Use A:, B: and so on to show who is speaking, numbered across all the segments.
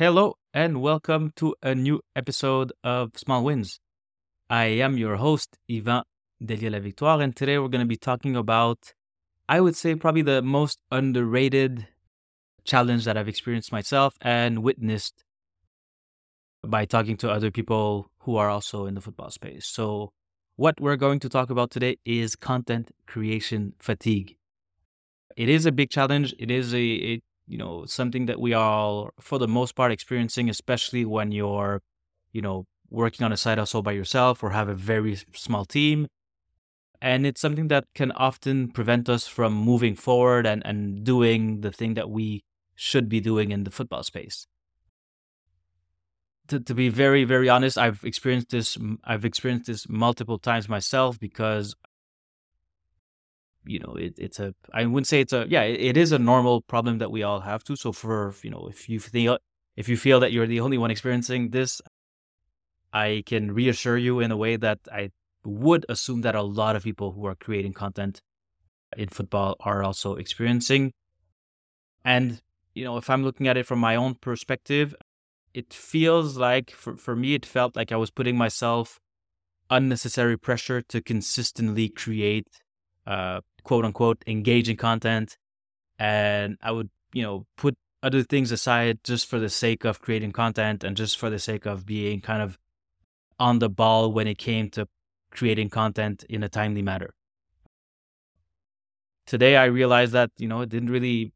A: Hello and welcome to a new episode of Small Wins. I am your host, Yvan Delia La Victoire, and today we're going to be talking about, I would say, probably the most underrated challenge that I've experienced myself and witnessed by talking to other people who are also in the football space. So, what we're going to talk about today is content creation fatigue. It is a big challenge. It is a, a you know something that we are for the most part experiencing especially when you're you know working on a side hustle by yourself or have a very small team. And it's something that can often prevent us from moving forward and, and doing the thing that we should be doing in the football space. To, to be very very honest i've experienced this i've experienced this multiple times myself because you know it, it's a i wouldn't say it's a yeah it, it is a normal problem that we all have to. So for you know if you feel if you feel that you're the only one experiencing this i can reassure you in a way that i would assume that a lot of people who are creating content in football are also experiencing. And you know if i'm looking at it from my own perspective it feels like for, for me it felt like i was putting myself unnecessary pressure to consistently create uh, quote unquote engaging content. And i would you know put other things aside just for the sake of creating content and just for the sake of being kind of on the ball when it came to creating content in a timely manner. Today i realized that you know it didn't really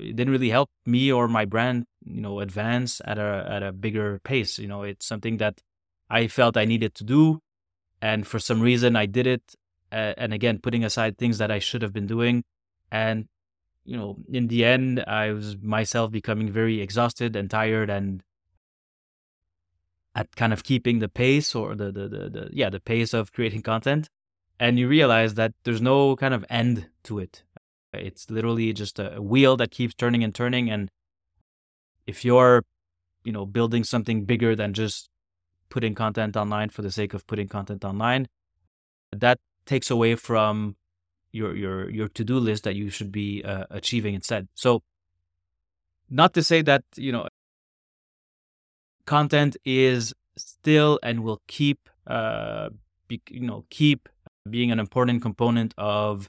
A: it didn't really help me or my brand you know advance at a at a bigger pace. You know it's something that i felt i needed to do. And for some reason i did it uh, and again putting aside things that I should have been doing. And you know in the end I was myself becoming very exhausted and tired and at kind of keeping the pace or the the, the, the yeah the pace of creating content. And you realize that there's no kind of end to it. It's literally just a wheel that keeps turning and turning. And if you're you know building something bigger than just putting content online for the sake of putting content online that takes away from your your your to-do list that you should be uh, achieving instead. So not to say that you know content is still and will keep uh be, you know keep being an important component of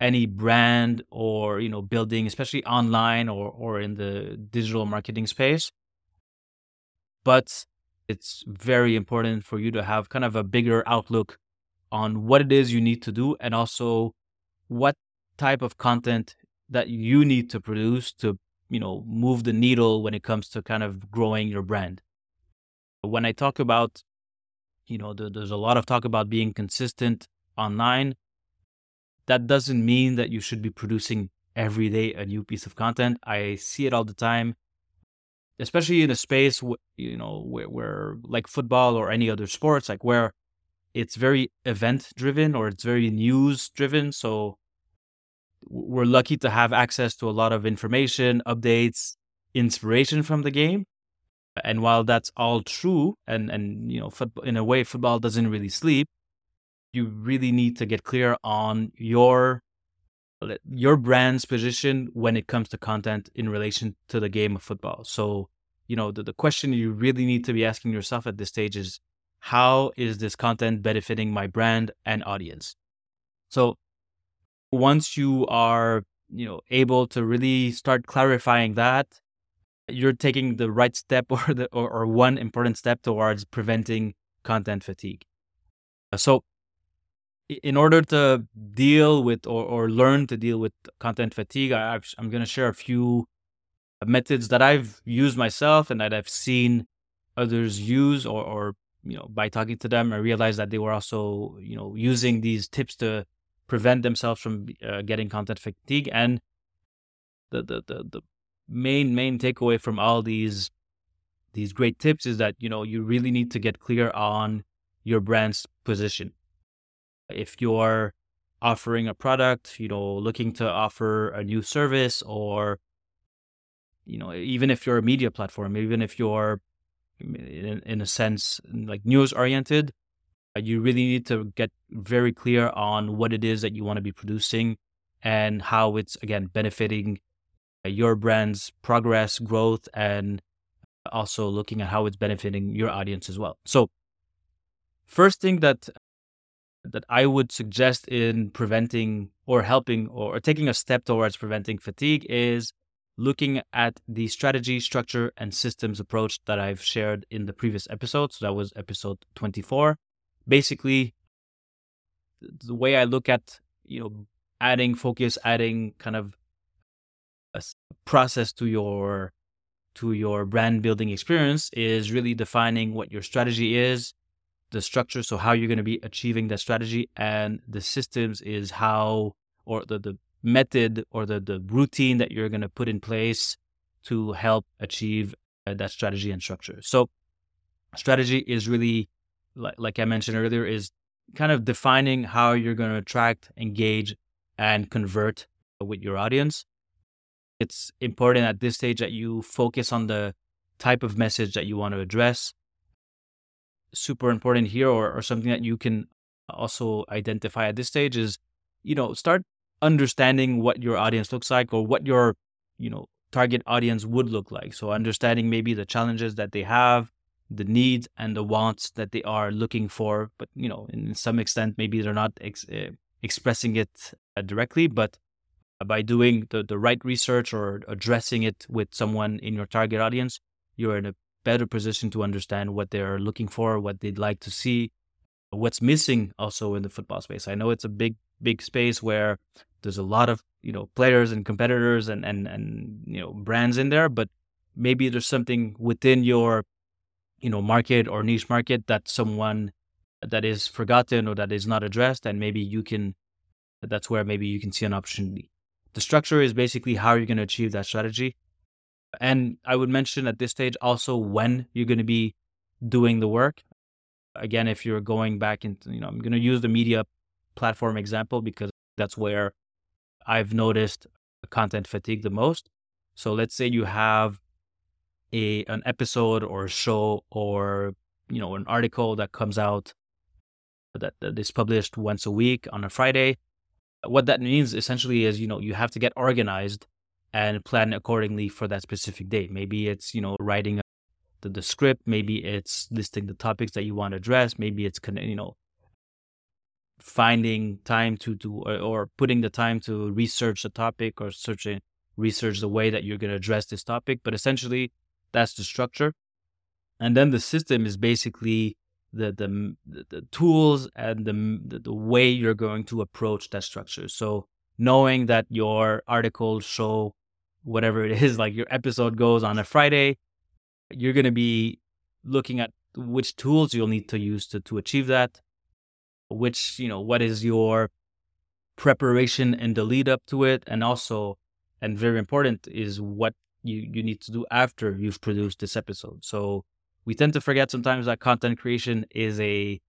A: any brand or you know building especially online or or in the digital marketing space. But it's very important for you to have kind of a bigger outlook on what it is you need to do and also what type of content that you need to produce to you know move the needle when it comes to kind of growing your brand. When i talk about you know the, there's a lot of talk about being consistent online that doesn't mean that you should be producing every day a new piece of content. I see it all the time especially in a space you know where, where like football or any other sports like where it's very event driven or it's very news driven. So we're lucky to have access to a lot of information, updates, inspiration from the game. And while that's all true, and and you know, football, in a way, football doesn't really sleep. You really need to get clear on your your brand's position when it comes to content in relation to the game of football. So, you know, the, the question you really need to be asking yourself at this stage is how is this content benefiting my brand and audience? So once you are you know able to really start clarifying that you're taking the right step or the or, or one important step towards preventing content fatigue. So in order to deal with or, or learn to deal with content fatigue I, i'm going to share a few methods that i've used myself and that i've seen others use or, or you know, by talking to them, I realized that they were also, you know, using these tips to prevent themselves from uh, getting content fatigue. And the, the the the main main takeaway from all these these great tips is that you know you really need to get clear on your brand's position. If you're offering a product, you know, looking to offer a new service, or you know, even if you're a media platform, even if you're in, in a sense like news oriented you really need to get very clear on what it is that you want to be producing and how it's again benefiting your brand's progress growth and also looking at how it's benefiting your audience as well. So, first thing that that I would suggest in preventing or helping or taking a step towards preventing fatigue is looking at the strategy, structure, and systems approach that I've shared in the previous episode. So that was episode 24. Basically, the way I look at, you know, adding focus, adding kind of a process to your to your brand building experience is really defining what your strategy is, the structure, so how you're going to be achieving that strategy, and the systems is how or the, the method or the, the routine that you're going to put in place to help achieve uh, that strategy and structure. So, strategy is really, like, like I mentioned earlier, is kind of defining how you're going to attract, engage, and convert with your audience. It's important at this stage that you focus on the type of message that you want to address. Super important here, or, or something that you can also identify at this stage is, you know, start understanding what your audience looks like or what your you know target audience would look like. So understanding maybe the challenges that they have the needs and the wants that they are looking for. But you know in some extent maybe they're not ex- uh, expressing it uh, directly. But by doing the, the right research or addressing it with someone in your target audience you're in a better position to understand what they're looking for what they'd like to see what's missing also in the football space. I know it's a big big space where there's a lot of you know players and competitors and and and you know brands in there but maybe there's something within your you know market or niche market that someone that is forgotten or that is not addressed and maybe you can that's where maybe you can see an opportunity. The structure is basically how you're going to achieve that strategy. And i would mention at this stage also when you're going to be doing the work. Again if you're going back into you know i'm going to use the media platform example because that's where I've noticed content fatigue the most. So let's say you have a an episode or show or you know an article that comes out that, that is published once a week on a Friday. What that means essentially is you know you have to get organized and plan accordingly for that specific day. Maybe it's you know writing the, the script, maybe it's listing the topics that you want to address, maybe it's you know finding time to do or, or putting the time to research a topic or searching research the way that you're going to address this topic but essentially that's the structure. And then the system is basically the the, the tools and the, the way you're going to approach that structure. So knowing that your article show whatever it is like your episode goes on a friday you're going to be looking at which tools you'll need to use to, to achieve that which, you know, what is your preparation and the lead up to it. And also, and very important, is what you, you need to do after you've produced this episode. So we tend to forget sometimes that content creation is a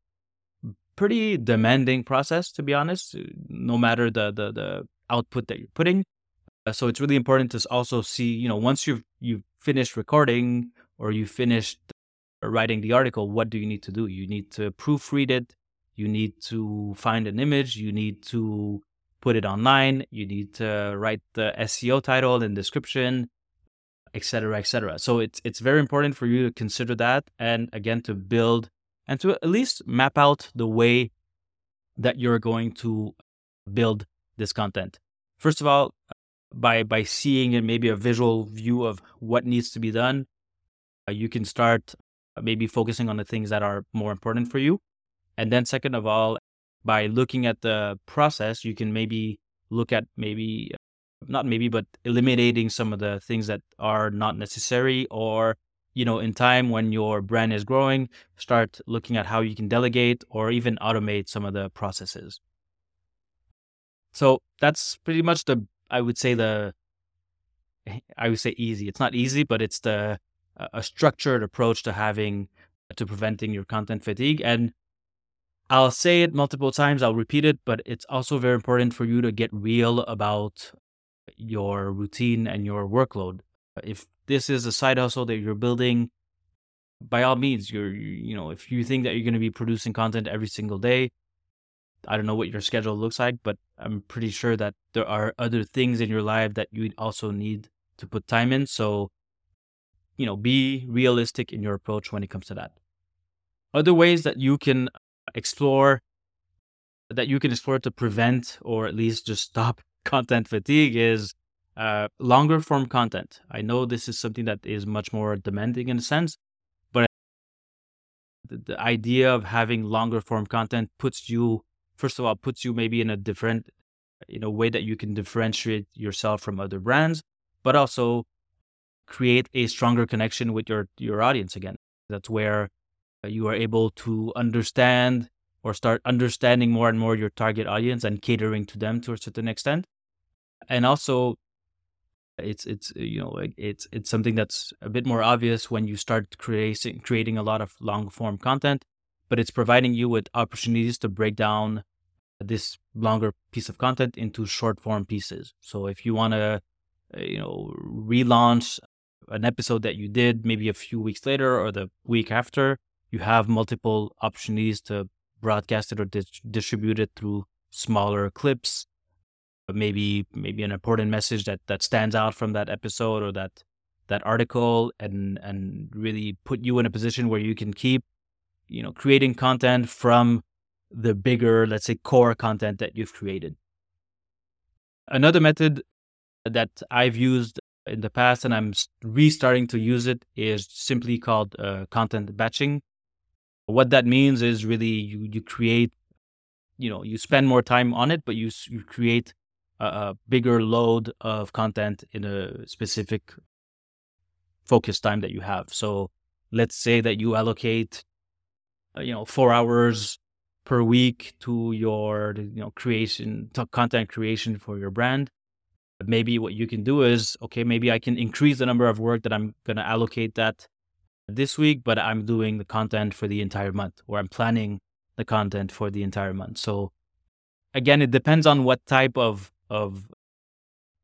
A: pretty demanding process, to be honest, no matter the, the, the output that you're putting. Uh, so it's really important to also see, you know, once you've you've finished recording or you finished writing the article, what do you need to do? You need to proofread it you need to find an image, you need to put it online, you need to write the SEO title and description, etc., etc. So it's it's very important for you to consider that and again to build and to at least map out the way that you're going to build this content. First of all, by by seeing it maybe a visual view of what needs to be done, you can start maybe focusing on the things that are more important for you and then, second of all, by looking at the process, you can maybe look at maybe, not maybe, but eliminating some of the things that are not necessary or you know in time when your brand is growing start looking at how you can delegate or even automate some of the processes. So that's pretty much the i would say the i would say easy. It's not easy but it's the a structured approach to having to preventing your content fatigue. And I'll say it multiple times, I'll repeat it, but it's also very important for you to get real about your routine and your workload. If this is a side hustle that you're building, by all means, you're, you know, if you think that you're going to be producing content every single day, I don't know what your schedule looks like, but I'm pretty sure that there are other things in your life that you also need to put time in. So you know, be realistic in your approach when it comes to that. Other ways that you can explore that you can explore to prevent or at least just stop content fatigue is uh, longer form content. I know this is something that is much more demanding in a sense, but the, the idea of having longer form content puts you, first of all, puts you maybe in a different, in a way that you can differentiate yourself from other brands, but also create a stronger connection with your your audience again. That's where you are able to understand or start understanding more and more your target audience and catering to them to a certain extent. And also it's it's you know it's it's something that's a bit more obvious when you start creating creating a lot of long form content but it's providing you with opportunities to break down this longer piece of content into short form pieces so if you want to uh, you know relaunch an episode that you did maybe a few weeks later or the week after you have multiple opportunities to broadcast it or dis- distribute it through smaller clips maybe maybe an important message that that stands out from that episode or that that article and and really put you in a position where you can keep you know creating content from the bigger let's say core content that you've created. Another method that i've used in the past and i'm restarting to use it is simply called uh, content batching what that means is really you you create you know you spend more time on it but you you create a, bigger load of content in a specific focus time that you have. So let's say that you allocate, uh, you know, four hours per week to your, you know, creation, content creation for your brand. Maybe what you can do is, okay, maybe I can increase the number of work that I'm going to allocate that this week, but I'm doing the content for the entire month or I'm planning the content for the entire month. So again, it depends on what type of of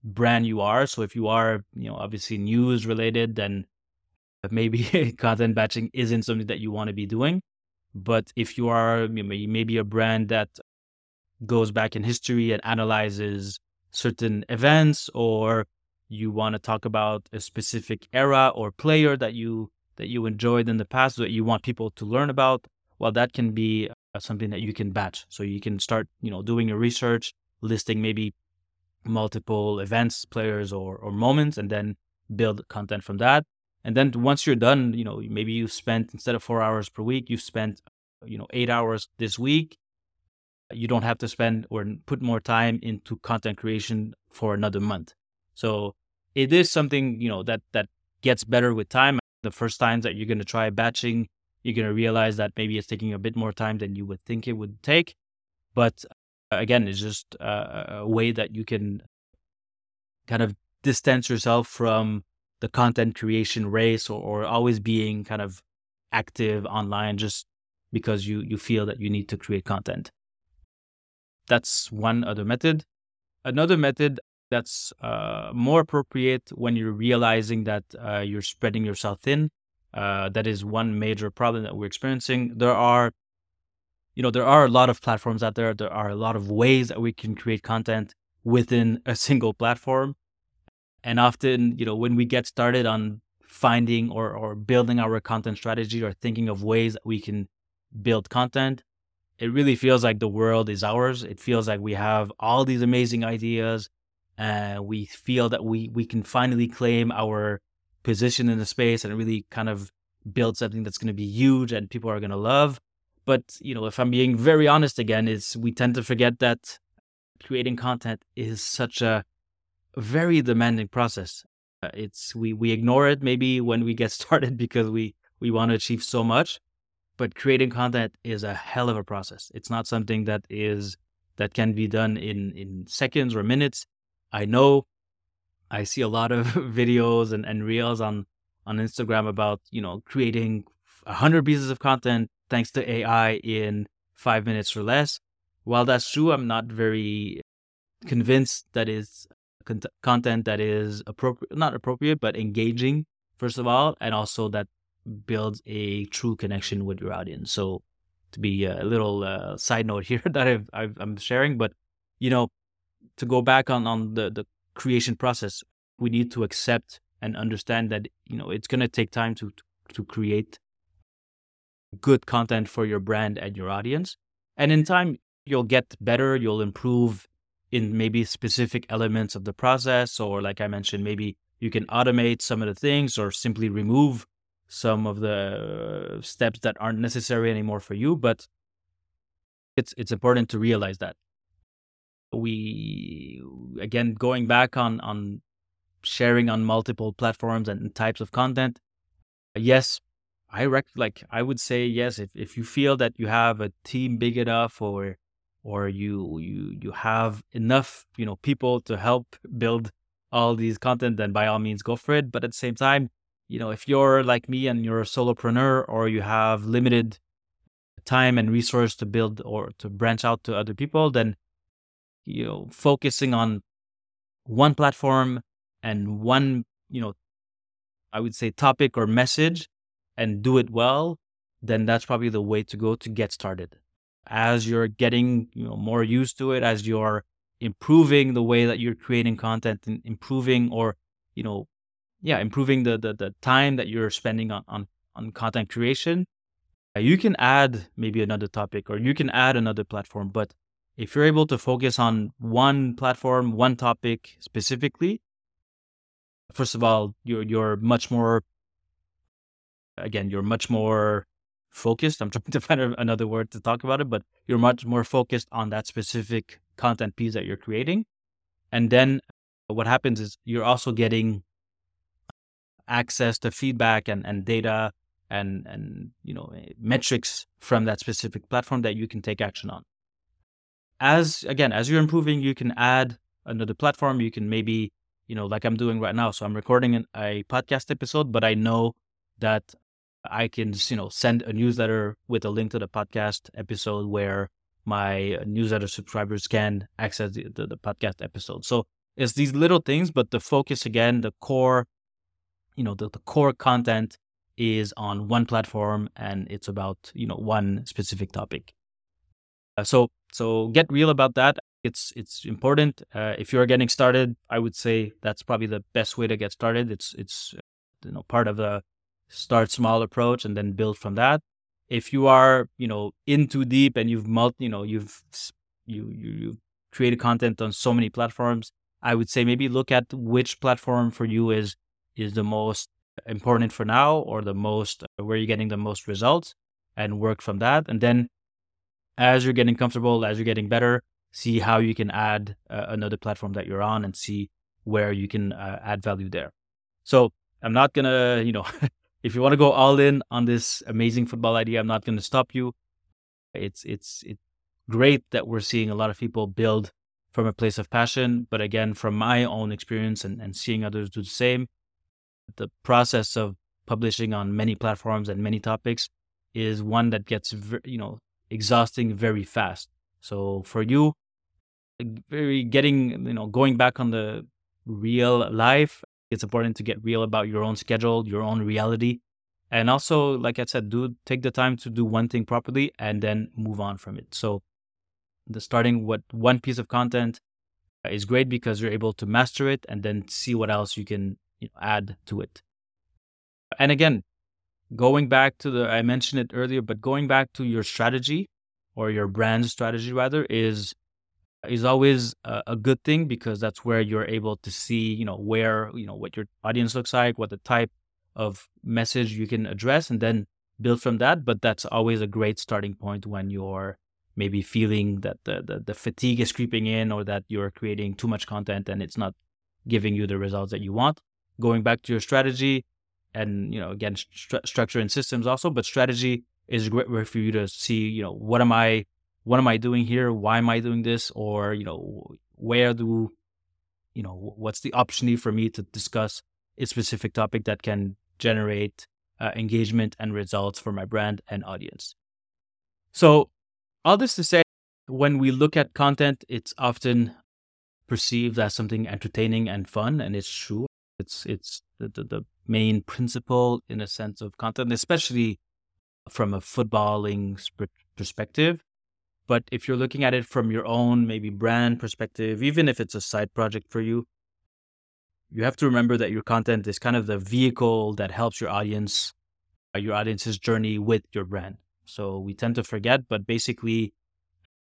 A: brand you are. So if you are, you know, obviously news related, then maybe content batching isn't something that you want to be doing. But if you are maybe a brand that goes back in history and analyzes certain events, or you want to talk about a specific era or player that you that you enjoyed in the past that you want people to learn about, well, that can be uh, something that you can batch. So you can start, you know, doing your research, listing maybe multiple events, players, or or moments, and then build content from that. And then once you're done, you know, maybe you've spent instead of four hours per week, you've spent, you know, eight hours this week. You don't have to spend or put more time into content creation for another month. So it is something, you know, that that gets better with time. The first times that you're going to try batching, you're going to realize that maybe it's taking a bit more time than you would think it would take. But uh, again, it's just uh, a, a way that you can kind of distance yourself from the content creation race or, or always being kind of active online just because you you feel that you need to create content. That's one other method. Another method that's uh, more appropriate when you're realizing that uh, you're spreading yourself thin. Uh, that is one major problem that we're experiencing. There are you know, there are a lot of platforms out there. There are a lot of ways that we can create content within a single platform. And often, you know, when we get started on finding or, or building our content strategy or thinking of ways that we can build content, it really feels like the world is ours. It feels like we have all these amazing ideas. And we feel that we, we can finally claim our position in the space and really kind of build something that's going to be huge and people are going to love. But, you know, if I'm being very honest again, is we tend to forget that creating content is such a very demanding process. Uh, it's we we ignore it maybe when we get started because we we want to achieve so much, but creating content is a hell of a process. It's not something that is that can be done in in seconds or minutes. I know I see a lot of videos and, and reels on on Instagram about, you know, creating a hundred pieces of content thanks to AI in five minutes or less. While that's true, I'm not very convinced that is con- content that is appropriate, not appropriate, but engaging, first of all, and also that builds a true connection with your audience. So, to be a little uh, side note here that I've, I've, I'm sharing, but you know, to go back on on the the creation process, we need to accept and understand that you know it's going to take time to to create good content for your brand and your audience. And in time you'll get better you'll improve in maybe specific elements of the process or like i mentioned maybe you can automate some of the things or simply remove some of the steps that aren't necessary anymore for you but it's it's important to realize that we again going back on on sharing on multiple platforms and types of content yes i rec like i would say yes if, if you feel that you have a team big enough or or you you you have enough you know people to help build all these content then by all means go for it. But at the same time you know if you're like me and you're a solopreneur or you have limited time and resource to build or to branch out to other people then you know focusing on one platform and one you know i would say topic or message and do it well then that's probably the way to go to get started. As you're getting you know more used to it as you're improving the way that you're creating content and improving or you know yeah improving the the, the time that you're spending on, on on content creation you can add maybe another topic or you can add another platform but if you're able to focus on one platform, one topic specifically, first of all, you're you're much more again, you're much more focused. I'm trying to find another word to talk about it, but you're much more focused on that specific content piece that you're creating. And then what happens is you're also getting access to feedback and, and data and and you know metrics from that specific platform that you can take action on as again as you're improving you can add another platform. You can maybe you know like i'm doing right now. So i'm recording an, a podcast episode but i know that i can you know send a newsletter with a link to the podcast episode where my newsletter subscribers can access the, the, the podcast episode. So it's these little things but the focus again the core you know the, the core content is on one platform and it's about you know one specific topic so so get real about that. It's it's important. Uh, if you're getting started, I would say that's probably the best way to get started. It's it's uh, you know part of the start small approach and then build from that. If you are you know in too deep and you've multi, you know you've you you you've created content on so many platforms, I would say maybe look at which platform for you is is the most important for now or the most uh, where you're getting the most results and work from that and then as you're getting comfortable, as you're getting better, see how you can add uh, another platform that you're on and see where you can uh, add value there. So I'm not gonna, you know, if you want to go all in on this amazing football idea, I'm not gonna stop you. It's it's it's great that we're seeing a lot of people build from a place of passion, but again, from my own experience and, and seeing others do the same, the process of publishing on many platforms and many topics is one that gets, you know, exhausting very fast. So for you, very getting you know going back on the real life, it's important to get real about your own schedule, your own reality, and also like I said, do take the time to do one thing properly and then move on from it. So the starting with one piece of content is great because you're able to master it and then see what else you can you know, add to it. And again, going back to the I mentioned it earlier, but going back to your strategy or your brand strategy rather is is always a, a, good thing because that's where you're able to see, you know, where, you know, what your audience looks like, what the type of message you can address and then build from that. But that's always a great starting point when you're maybe feeling that the, the, the fatigue is creeping in or that you're creating too much content and it's not giving you the results that you want. Going back to your strategy, and you know again st- structure and systems also but strategy is a great way for you to see you know what am i what am i doing here? Why am i doing this? Or you know where do you know what's the opportunity for me to discuss a specific topic that can generate uh, engagement and results for my brand and audience? So all this to say when we look at content it's often perceived as something entertaining and fun and it's true. It's it's the, the, the main principle in a sense of content, especially from a footballing perspective. But if you're looking at it from your own maybe brand perspective, even if it's a side project for you, you have to remember that your content is kind of the vehicle that helps your audience, uh, your audience's journey with your brand. So we tend to forget, but basically,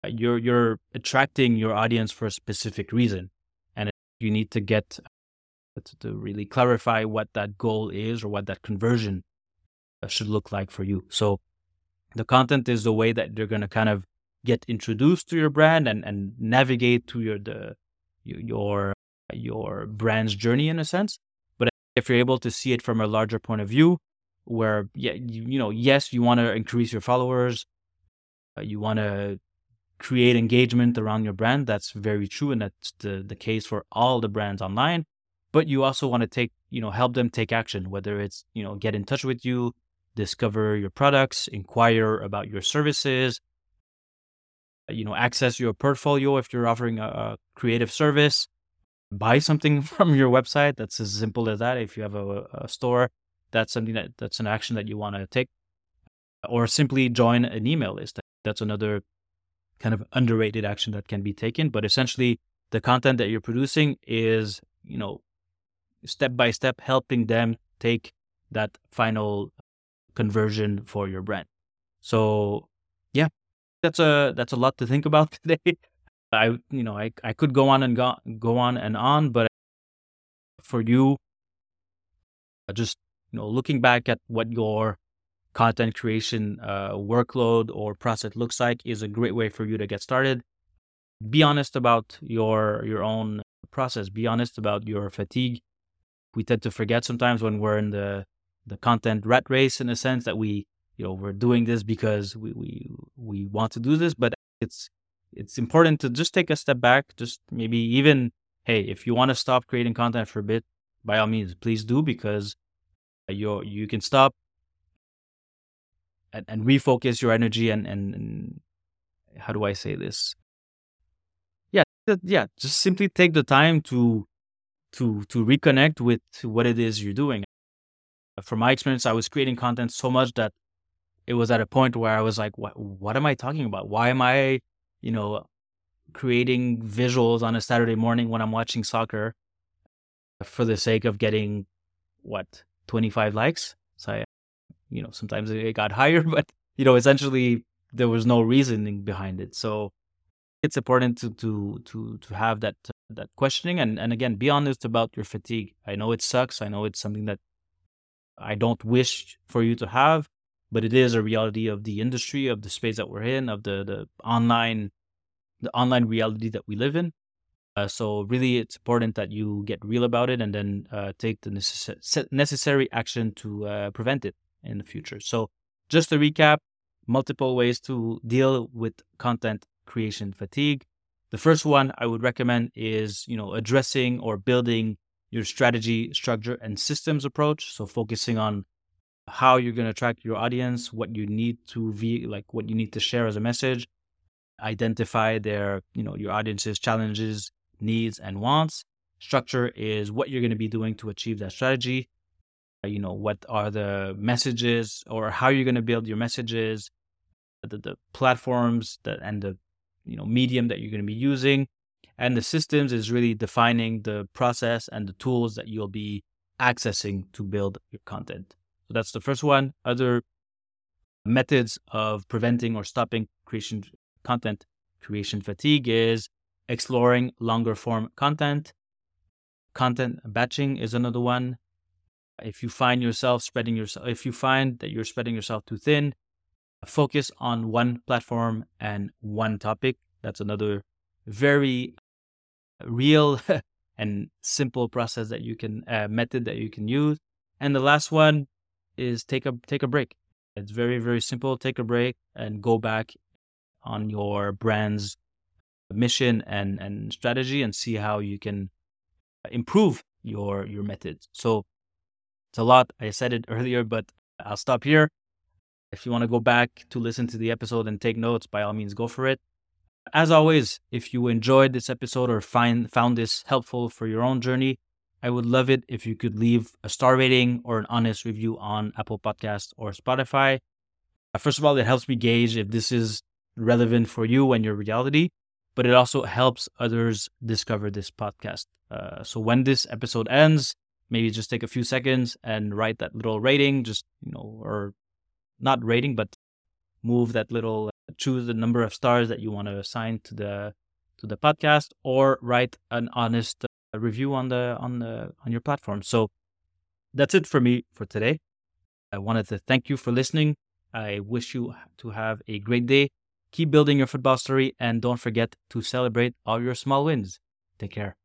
A: uh, you're you're attracting your audience for a specific reason, and you need to get to, to really clarify what that goal is or what that conversion uh, should look like for you. So the content is the way that you're going to kind of get introduced to your brand and, and navigate to your the your your brand's journey in a sense. But if you're able to see it from a larger point of view, where yeah, you, you know, yes, you want to increase your followers, uh, you want to create engagement around your brand. That's very true, and that's the the case for all the brands online. But you also want to take, you know, help them take action, whether it's you know get in touch with you, discover your products, inquire about your services, you know, access your portfolio if you're offering a, a creative service, buy something from your website. That's as simple as that. If you have a, a store, that's something that that's an action that you want to take, or simply join an email list. That's another kind of underrated action that can be taken. But essentially, the content that you're producing is, you know, step by step helping them take that final conversion for your brand. So, yeah, that's a that's a lot to think about today. I you know I I could go on and go go on and on, but for you, uh, just you know looking back at what your content creation uh, workload or process looks like is a great way for you to get started. Be honest about your your own process. Be honest about your fatigue. We tend to forget sometimes when we're in the the content rat race in a sense that we you know we're doing this because we we we want to do this but it's it's important to just take a step back just maybe even hey if you want to stop creating content for a bit by all means please do because you you can stop and, and refocus your energy and, and and how do i say this? Yeah yeah just simply take the time to to to reconnect with what it is you're doing from my experience i was creating content so much that it was at a point where I was like, what, what am I talking about? Why am I, you know, creating visuals on a Saturday morning when I'm watching soccer for the sake of getting what, 25 likes? So I, you know, sometimes it got higher, but, you know, essentially there was no reasoning behind it. So it's important to, to, to, to have that, that questioning and, and again, be honest about your fatigue. I know it sucks. I know it's something that I don't wish for you to have but it is a reality of the industry, of the space that we're in, of the the online the online reality that we live in. Uh, so really, it's important that you get real about it and then uh, take the necess- necessary action to uh, prevent it in the future. So just to recap, multiple ways to deal with content creation fatigue. The first one I would recommend is you know addressing or building your strategy, structure, and systems approach. So focusing on how you're going to attract your audience, what you need to be like what you need to share as a message, identify their, you know, your audience's challenges, needs and wants. Structure is what you're going to be doing to achieve that strategy. Uh, you know, what are the messages or how you're going to build your messages, the, the platforms that and the you know medium that you're going to be using and the systems is really defining the process and the tools that you'll be accessing to build your content so that's the first one. Other methods of preventing or stopping creation content creation fatigue is exploring longer form content. Content batching is another one. If you find yourself spreading yourself, if you find that you're spreading yourself too thin, focus on one platform and one topic. That's another very real and simple process that you can uh, method that you can use. And the last one is take a take a break. It's very very simple. Take a break and go back on your brand's mission and and strategy and see how you can improve your your methods. So it's a lot. I said it earlier, but I'll stop here. If you want to go back to listen to the episode and take notes, by all means, go for it. As always, if you enjoyed this episode or find found this helpful for your own journey, I would love it if you could leave a star rating or an honest review on Apple Podcasts or Spotify. Uh, first of all, it helps me gauge if this is relevant for you and your reality. but it also helps others discover this podcast. Uh, so when this episode ends, maybe just take a few seconds and write that little rating, just, you know, or not rating, but move that little, choose the number of stars that you want to assign to the, to the podcast or write an honest uh, review on the, on the, on your platform. So that's it for me for today. I wanted to thank you for listening. I wish you to have a great day Keep building your football story and don't forget to celebrate all your small wins. Take care.